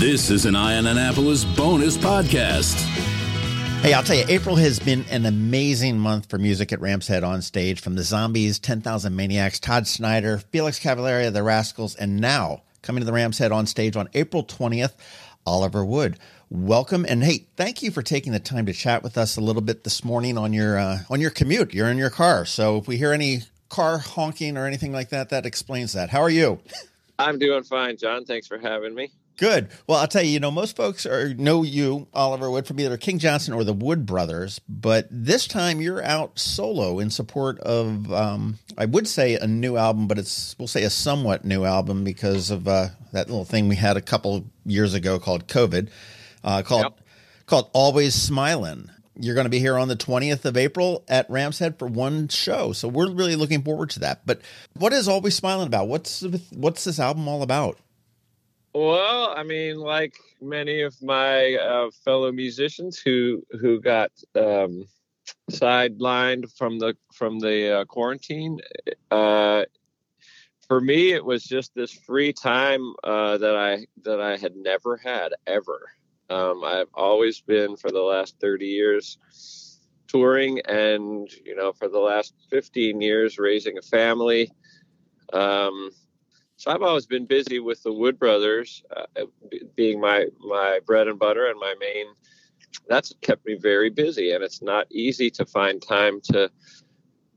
This is an Eye On Annapolis bonus podcast. Hey, I'll tell you, April has been an amazing month for music at Ram's Head on stage from the Zombies, 10,000 Maniacs, Todd Snider, Felix Cavaliere, The Rascals, and now coming to the Ram's Head on stage on April 20th, Oliver Wood. Welcome and hey, thank you for taking the time to chat with us a little bit this morning on your uh, on your commute. You're in your car, so if we hear any car honking or anything like that, that explains that. How are you? I'm doing fine, John. Thanks for having me. Good. Well, I'll tell you, you know, most folks are know you, Oliver Wood, from either King Johnson or the Wood Brothers, but this time you're out solo in support of, um, I would say a new album, but it's we'll say a somewhat new album because of uh, that little thing we had a couple years ago called COVID, uh, called yep. called Always Smiling. You're going to be here on the 20th of April at Ram's Head for one show, so we're really looking forward to that. But what is Always Smiling about? What's what's this album all about? Well, I mean, like many of my uh, fellow musicians who who got um, sidelined from the from the uh, quarantine, uh, for me, it was just this free time uh, that I that I had never had ever. Um, I've always been for the last thirty years touring, and you know, for the last fifteen years raising a family. Um, so I've always been busy with the Wood Brothers, uh, being my my bread and butter and my main. That's kept me very busy, and it's not easy to find time to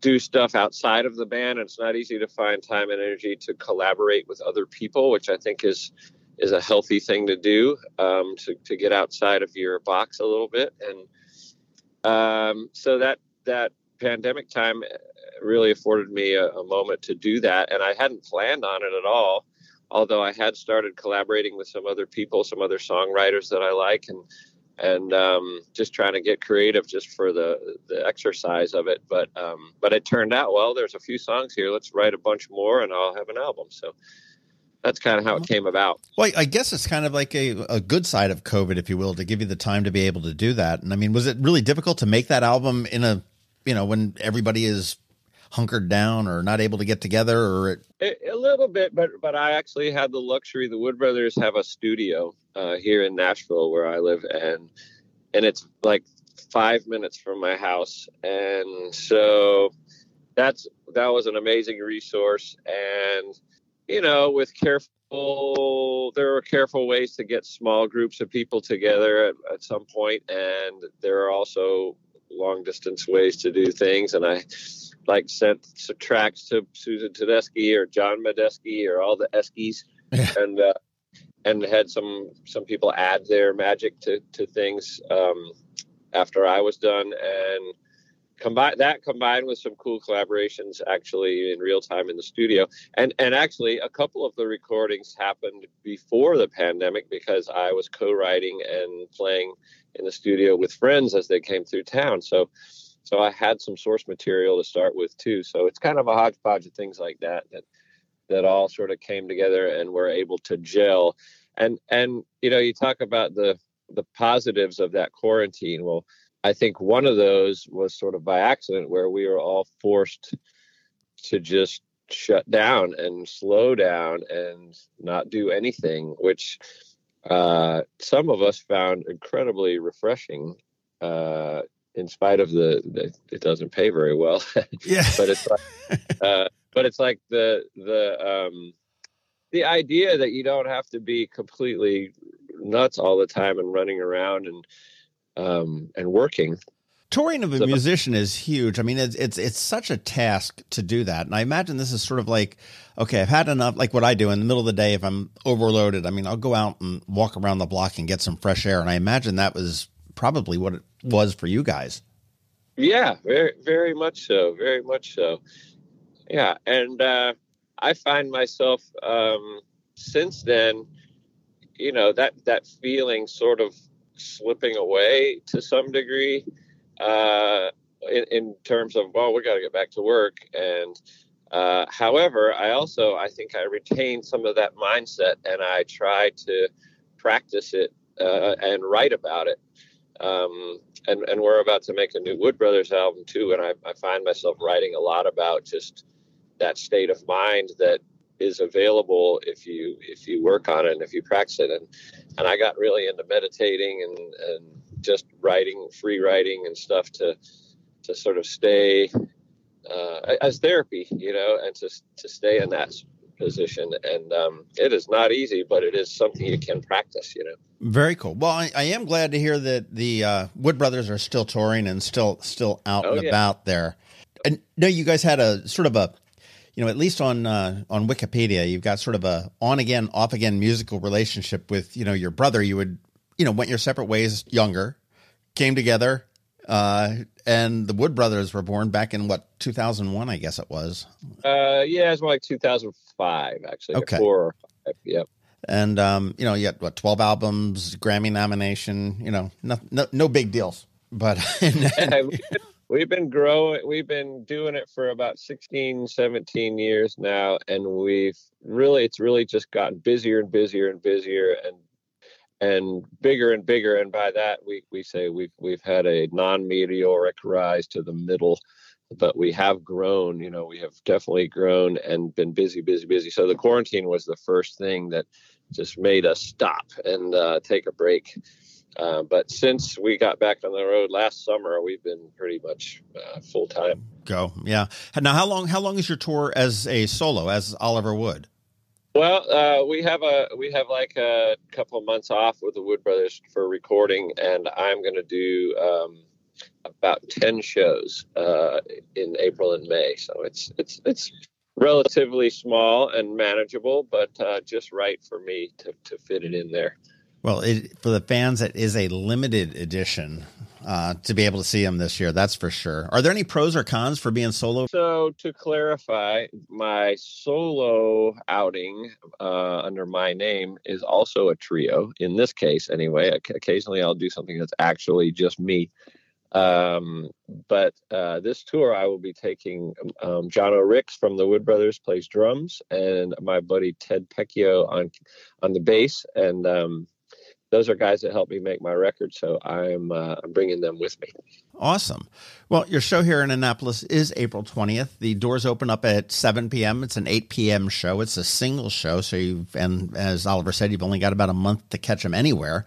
do stuff outside of the band. And it's not easy to find time and energy to collaborate with other people, which I think is is a healthy thing to do um, to to get outside of your box a little bit. And um, so that that pandemic time really afforded me a, a, moment to do that. And I hadn't planned on it at all, although I had started collaborating with some other people, some other songwriters that I like, and and um, just trying to get creative just for the the exercise of it. But um, but it turned out well. There's a few songs here. Let's write a bunch more, and I'll have an album. So that's kind of how it came about. Well, I guess it's kind of like a, a good side of COVID, if you will, to give you the time to be able to do that. And I mean, was it really difficult to make that album in a, you know, when everybody is hunkered down or not able to get together or it... a, a, little bit but but i actually had the luxury the wood brothers have a studio uh, here in nashville where i live and and it's like five minutes from my house. And so that's that was an amazing resource. And you know with careful there are careful ways to get small groups of people together at, at some point. And there are also long distance ways to do things and i like sent some tracks to Susan Tedeschi or John Medeski or all the Eskies, and uh, and had some some people add their magic to to things um, after I was done, and combine that combined with some cool collaborations actually in real time in the studio, and and actually a couple of the recordings happened before the pandemic because I was co-writing and playing in the studio with friends as they came through town, so so I had some source material to start with too. So it's kind of a hodgepodge of things like that that that all sort of came together and were able to gel. And and you know, you talk about the the positives of that quarantine. Well, I think one of those was sort of by accident where we were all forced to just shut down and slow down and not do anything, which uh, some of us found incredibly refreshing. Uh, in spite of the, the it doesn't pay very well. yeah, but it's like, uh, but it's like the the um, the idea that you don't have to be completely nuts all the time and running around and um, and working. Touring of a so, musician is huge. I mean, it's it's it's such a task to do that, and I imagine this is sort of like, okay, I've had enough. Like what I do in the middle of the day, if I'm overloaded, I mean, I'll go out and walk around the block and get some fresh air, and I imagine that was probably what it was for you guys. Yeah, very, very much so. Very much so. Yeah. And uh, I find myself um, since then, you know, that, that feeling sort of slipping away to some degree uh, in, in terms of, well, we got to get back to work. And, uh, however, I also I think I retain some of that mindset, and I try to practice it uh, and write about it. Um, and, and we're about to make a new Wood Brothers album too. And I, I find myself writing a lot about just that state of mind that is available if you if you work on it and if you practice it and and I got really into meditating and and just writing free writing and stuff to to sort of stay uh, as therapy you know and to to stay in that position. And um, it is not easy but it is something you can practice you know. Very cool. Well i, I am glad to hear that the uh, wood brothers are still touring and still still out oh, and yeah. about there. And no you guys had a sort of a you know, at least on uh, on Wikipedia, you've got sort of a on again, off again musical relationship with you know your brother. You would you know went your separate ways younger, came together, uh, and the Wood Brothers were born back in what 2001, I guess it was. Uh, yeah, was more like 2005 actually. Okay, four or five. Yep. And um, you know, you had what 12 albums, Grammy nomination. You know, no no, no big deals. But and, and, we've been growing we've been doing it for about 16 17 years now and we've really it's really just gotten busier and busier and busier and and bigger and bigger and by that we we say we've we've had a non-meteoric rise to the middle but we have grown you know we have definitely grown and been busy busy busy. So the quarantine was the first thing that just made us stop and uh, take a break uh, but since we got back on the road last summer, we've been pretty much uh, full time. Go, yeah. Now, how long? How long is your tour as a solo, as Oliver Wood? Well, uh, we have a we have like a couple of months off with the Wood Brothers for recording, and I'm going to do um, about ten shows uh, in April and May. So it's it's it's relatively small and manageable, but uh, just right for me to to fit it in there. Well, it, for the fans, it is a limited edition uh, to be able to see him this year. That's for sure. Are there any pros or cons for being solo? So, to clarify, my solo outing uh, under my name is also a trio. In this case, anyway, occasionally I'll do something that's actually just me. Um, but uh, this tour, I will be taking um, Jano Rix from the Wood Brothers plays drums, and my buddy Ted Pecchio on on the bass, and um, those are guys that helped me make my record. So I'm uh, I'm bringing them with me. Awesome. Well, your show here in Annapolis is April 20th. The doors open up at 7 p.m. It's an 8 p.m. show. It's a single show, so you've and as Oliver said, you've only got about a month to catch them anywhere.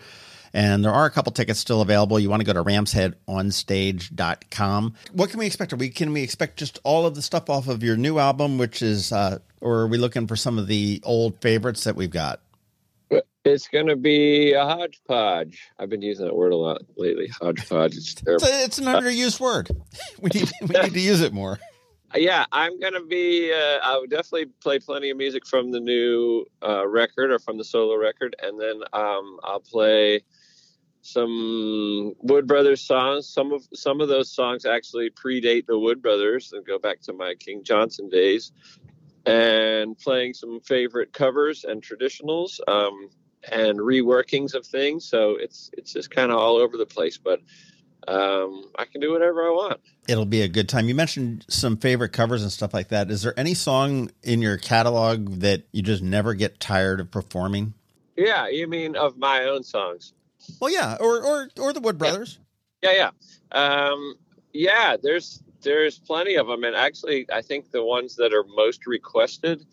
And there are a couple tickets still available. You want to go to ramsheadonstage.com. What can we expect? Are we can we expect just all of the stuff off of your new album, which is uh, or are we looking for some of the old favorites that we've got? It's going to be a hodgepodge. I've been using that word a lot lately. Hodgepodge. It's terrible. It's, a, it's an underused word. We need we need to use it more. Yeah, I'm going to be. Uh, I would definitely play plenty of music from the new uh, record or from the solo record, and then um, I'll play some Wood Brothers songs. Some of some of those songs actually predate the Wood Brothers and go back to my King Johnson days, and playing some favorite covers and traditionals. Um, and reworkings of things. So it's it's just kind of all over the place, but um, I can do whatever I want. It'll be a good time. You mentioned some favorite covers and stuff like that. Is there any song in your catalog that you just never get tired of performing? Yeah, you mean of my own songs? Well, yeah, or or or the Wood Brothers. Yeah, yeah, yeah. Um, yeah there's there's plenty of them, and actually, I think the ones that are most requested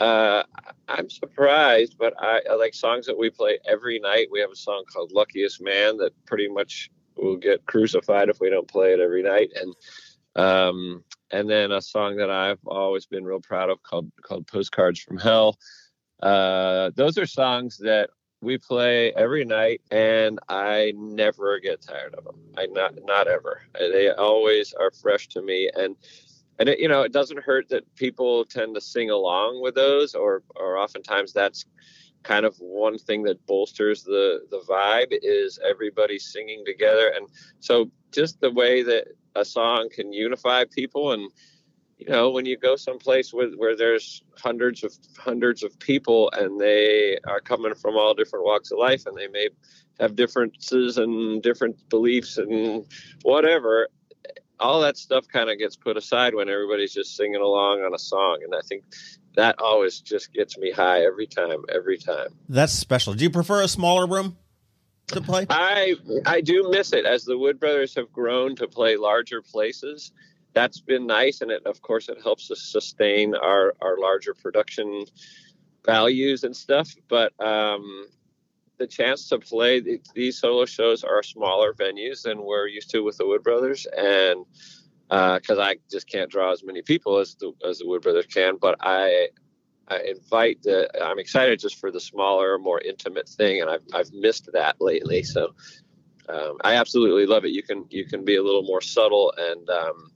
uh, I'm surprised, but I, I, like songs that we play every night. We have a song called "Luckiest Man" that pretty much will get crucified if we don't play it every night, and um, and then a song that I've always been real proud of called called "Postcards from Hell." Uh, those are songs that we play every night, and I never get tired of them. I not not ever. They always are fresh to me, and and it, you know it doesn't hurt that people tend to sing along with those or or oftentimes that's kind of one thing that bolsters the the vibe is everybody singing together. And so just the way that a song can unify people and you know when you go someplace with where there's hundreds of hundreds of people and they are coming from all different walks of life and they may have differences and different beliefs and whatever all that stuff kind of gets put aside when everybody's just singing along on a song and i think that always just gets me high every time every time. That's special. Do you prefer a smaller room to play? I i do miss it. As the wood brothers have grown to play larger places that's been nice, and it of course it helps us sustain our our larger production values and stuff. But um, the chance to play these solo shows are smaller venues than we're used to with the Wood Brothers, and because uh, I just can't draw as many people as the as the Wood Brothers can. But I I invite the I'm excited just for the smaller, more intimate thing, and I've I've missed that lately. So um, I absolutely love it. You can you can be a little more subtle and um,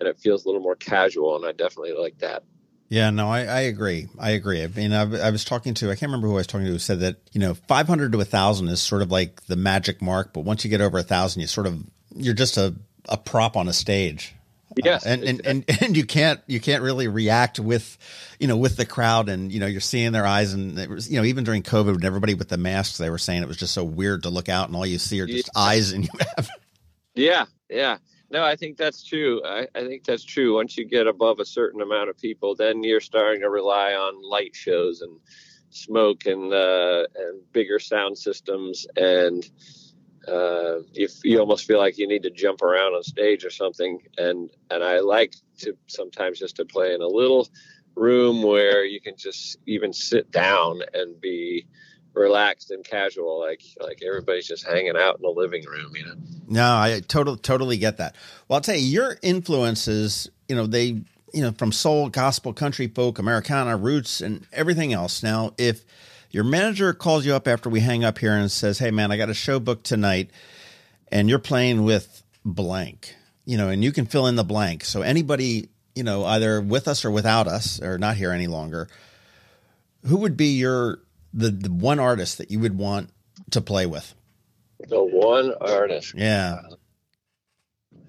and it feels a little more casual, and I definitely like that. Yeah, no, I, I agree. I agree. I mean, I, I, was talking to, I can't remember who I was talking to who said that, you know, 500 to 1,000 is sort of like the magic mark. But once you get over a 1,000, you sort of, you're just a, a prop on a stage. Yes, uh, and, and, and and you can't you can't really react with, you know, with the crowd, and you know you're seeing their eyes, and it was, you know even during COVID, when everybody with the masks, they were saying it was just so weird to look out, and all you see are just yeah. eyes, and you have. Yeah, yeah, no, I think that's true. I, I think that's true. Once you get above a certain amount of people, then you're starting to rely on light shows and smoke and uh, and bigger sound systems and uh, you, you almost feel like you need to jump around on stage or something. And and I like to sometimes just to play in a little room where you can just even sit down and be relaxed and casual, like like everybody's just hanging out in the living room, you know. No, I totally totally get that. Well, I'll tell you, your influences, you know, they you know from soul, gospel, country, folk, Americana, roots, and everything else. Now, if your manager calls you up after we hang up here and says, "Hey, man, I got a show booked tonight, and you're playing with blank," you know, and you can fill in the blank. So anybody, you know, either with us or without us, or not here any longer, who would be your the, the one artist that you would want to play with? The one artist. Yeah.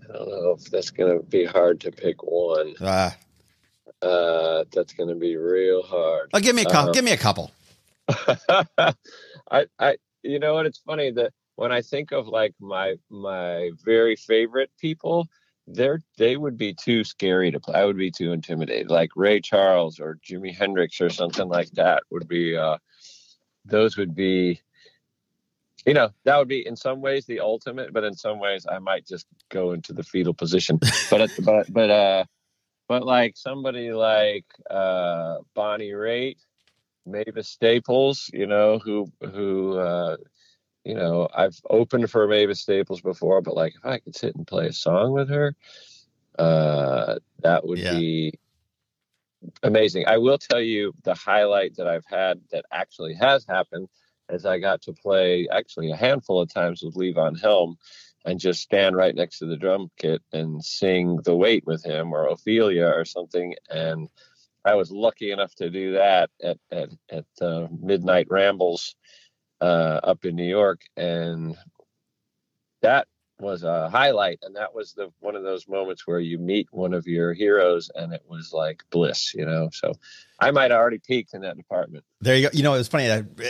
I don't know if that's going to be hard to pick one. Ah. Uh, that's going to be real hard. Oh, give me a couple. Uh, give me a couple. I, I, you know what? It's funny that when I think of like my my very favorite people, they're they would be too scary to play. I would be too intimidated. Like Ray Charles or Jimi Hendrix or something like that would be. Uh, those would be you know that would be in some ways the ultimate but in some ways i might just go into the fetal position but but but uh but like somebody like uh bonnie raitt mavis staples you know who who uh you know i've opened for mavis staples before but like if i could sit and play a song with her uh that would yeah. be amazing. I will tell you the highlight that I've had that actually has happened is I got to play actually a handful of times with Levon Helm and just stand right next to the drum kit and sing The Weight with him or Ophelia or something. And I was lucky enough to do that at, at, at uh, Midnight Rambles uh, up in New York. And that was a highlight and that was the one of those moments where you meet one of your heroes and it was like bliss you know? So i might have already peaked in that department. There you go. You know it was funny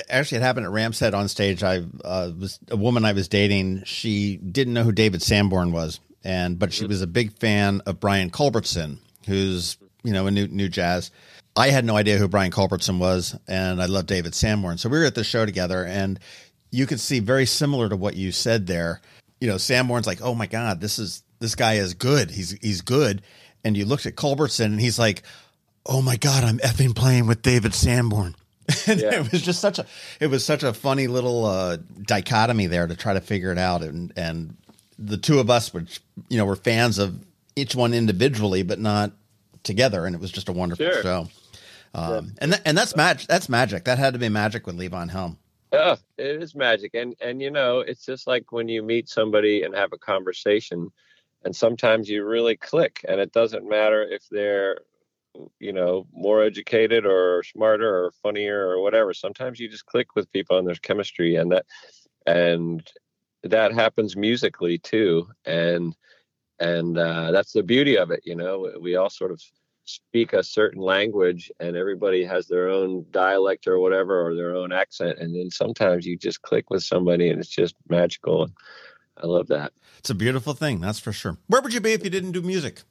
actually it happened at ram's head on stage. I uh, was a woman i was dating she didn't know who david sanborn was and but she mm-hmm. was a big fan of brian culbertson who's you know a new new jazz. I had no idea who brian culbertson was and i love david sanborn. So we were at the show together and you could see very similar to what you said there you know, Sam Sanborn's like, oh my God, this is this guy is good. He's he's good. And you looked at Culbertson and he's like, oh my God, I'm effing playing with David Sanborn. and yeah. it was just such a it was such a funny little uh, dichotomy there to try to figure it out. And and the two of us, which you know, were fans of each one individually, but not together. And it was just a wonderful sure. show. Um, yeah. and th- and that's magic. That's magic. That had to be magic with Levon Helm. Oh, it is magic, and and you know, it's just like when you meet somebody and have a conversation, and sometimes you really click, and it doesn't matter if they're, you know, more educated or smarter or funnier or whatever. Sometimes you just click with people, and there's chemistry, and that, and that happens musically too, and and uh, that's the beauty of it. You know, we all sort of speak a certain language and everybody has their own dialect or whatever or their own accent and then sometimes you just click with somebody and it's just magical. I love that. It's a beautiful thing that's for sure. Where would you be if you didn't do music?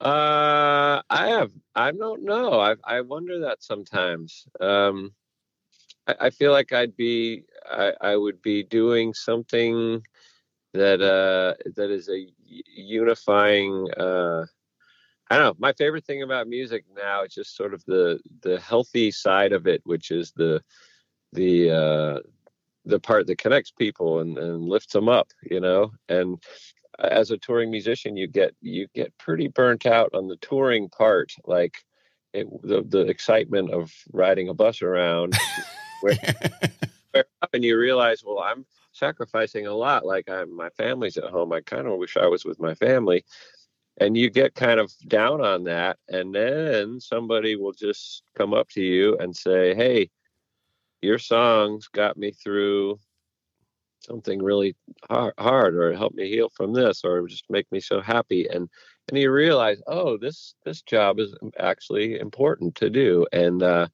Uh i have i don't know. I i wonder that sometimes. Um i, I feel like i'd be I, I would be doing something that uh, that is a unifying. Uh, I don't know. My favorite thing about music now is just sort of the the healthy side of it, which is the the uh, the part that connects people and, and lifts them up, you know. And as a touring musician, you get you get pretty burnt out on the touring part, like it, the the excitement of riding a bus around. where, where up and you realize, well, I'm sacrificing a lot. Like I'm, my family's at home. I kind of wish I was with my family and you get kind of down on that and then somebody will just come up to you and say hey your songs got me through something really hard, or help me heal from this or just make me so happy and and you realize oh this this job is actually important to do and uh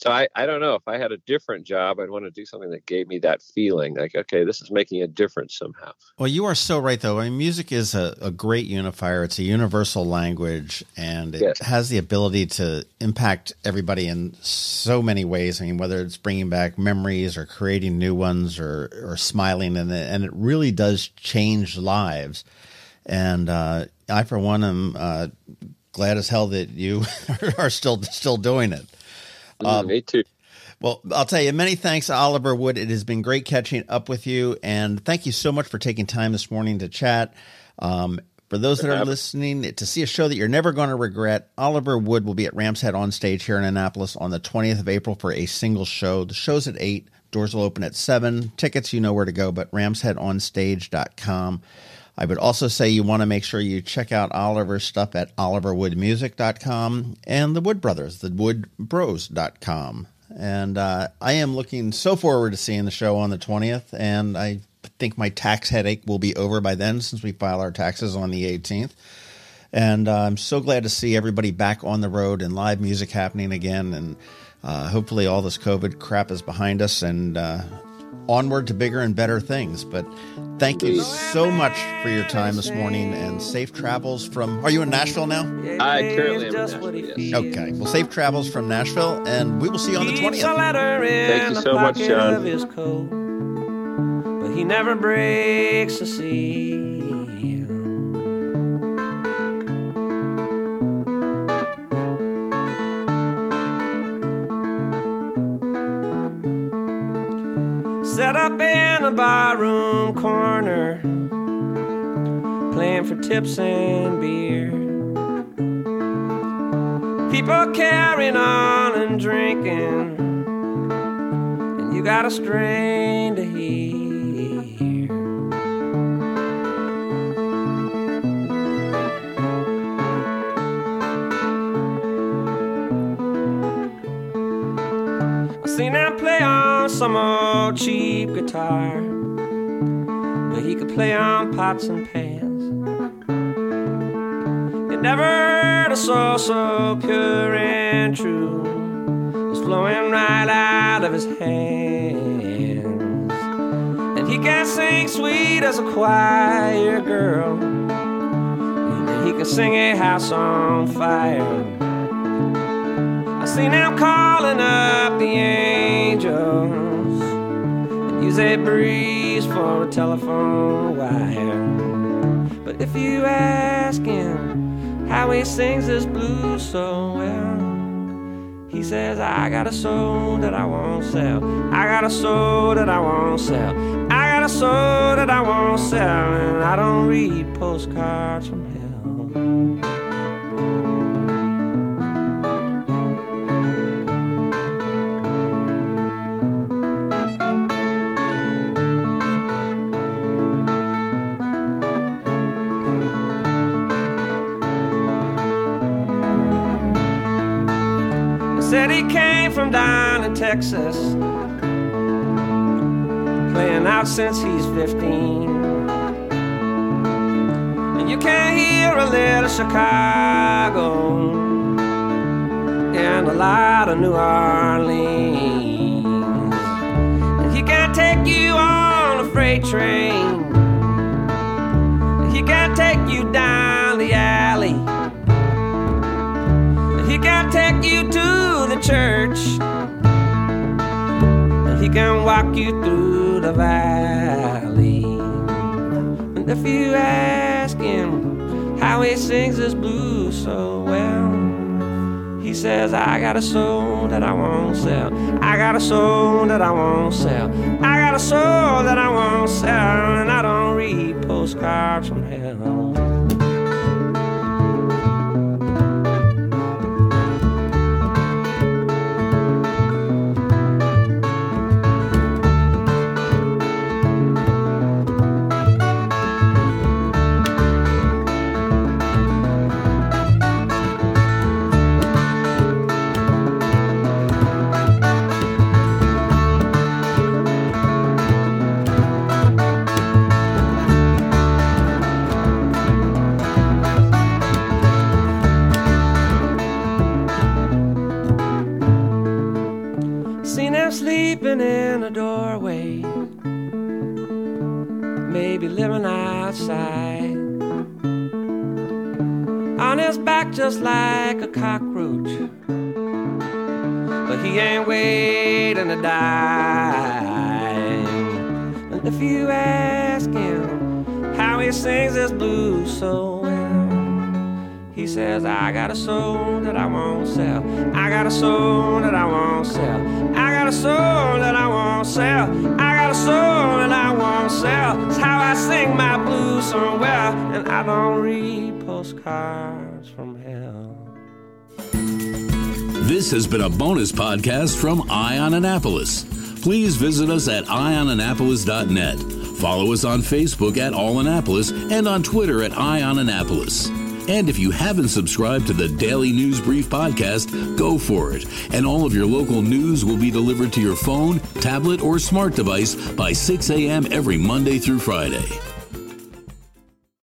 so I, I don't know if I had a different job, I'd want to do something that gave me that feeling like, okay, this is making a difference somehow. Well, you are so right, though. I mean, music is a, a great unifier. It's a universal language, and it yes. has the ability to impact everybody in so many ways. I mean, whether it's bringing back memories or creating new ones or, or smiling, and it, and it really does change lives. And uh, I, for one, am uh, glad as hell that you are still still doing it. Um, Me too. Well, I'll tell you, many thanks, Oliver Wood. It has been great catching up with you, and thank you so much for taking time this morning to chat. Um, for those that are listening, to see a show that you're never going to regret, Oliver Wood will be at Ram's Head on stage here in Annapolis on the 20th of April for a single show. The show's at 8. Doors will open at 7. Tickets, you know where to go, but ramsheadonstage.com. I would also say you want to make sure you check out Oliver's stuff at oliverwoodmusic.com and the Wood Brothers, the woodbros.com. And uh, I am looking so forward to seeing the show on the 20th, and I think my tax headache will be over by then since we file our taxes on the 18th. And uh, I'm so glad to see everybody back on the road and live music happening again. And uh, hopefully, all this COVID crap is behind us and uh, onward to bigger and better things. But thank you so much for your time this morning and safe travels from. Are you in Nashville now? I currently am. Nashville, yes. Okay. Well, safe travels from Nashville, and we will see you on the 20th. Thank you so much, John. But he never breaks the seal. A barroom corner, playing for tips and beer. People carrying on and drinking, and you got a strain to hear. Some old cheap guitar, but he could play on pots and pans. It never a soul so pure and true, was flowing right out of his hands. And he can sing sweet as a choir girl, and he can sing a house on fire. I seen him calling up the angels and use a breeze for a telephone wire. But if you ask him, how he sings this blues so well. He says, I got a soul that I won't sell. I got a soul that I won't sell. I got a soul that I won't sell. And I don't read postcards from Said he came from down in Texas, playing out since he's 15. And you can hear a little Chicago and a lot of New Orleans. And he can take you on a freight train, he can take you down the alley. Take you to the church. And he can walk you through the valley. And if you ask him how he sings his blues so well, he says, I got a soul that I won't sell. I got a soul that I won't sell. I got a soul that I won't sell. And I don't read postcards from hell. Says, I got a soul that I won't sell. I got a soul that I won't sell. I got a soul that I won't sell. I got a soul that I won't sell. It's how I sing my blues so well. And I don't read postcards from hell. This has been a bonus podcast from Eye On Annapolis. Please visit us at eyeonannapolis.net. Follow us on Facebook at All Annapolis and on Twitter at Ion Annapolis. And if you haven't subscribed to the Daily News Brief podcast, go for it. And all of your local news will be delivered to your phone, tablet, or smart device by 6 a.m. every Monday through Friday.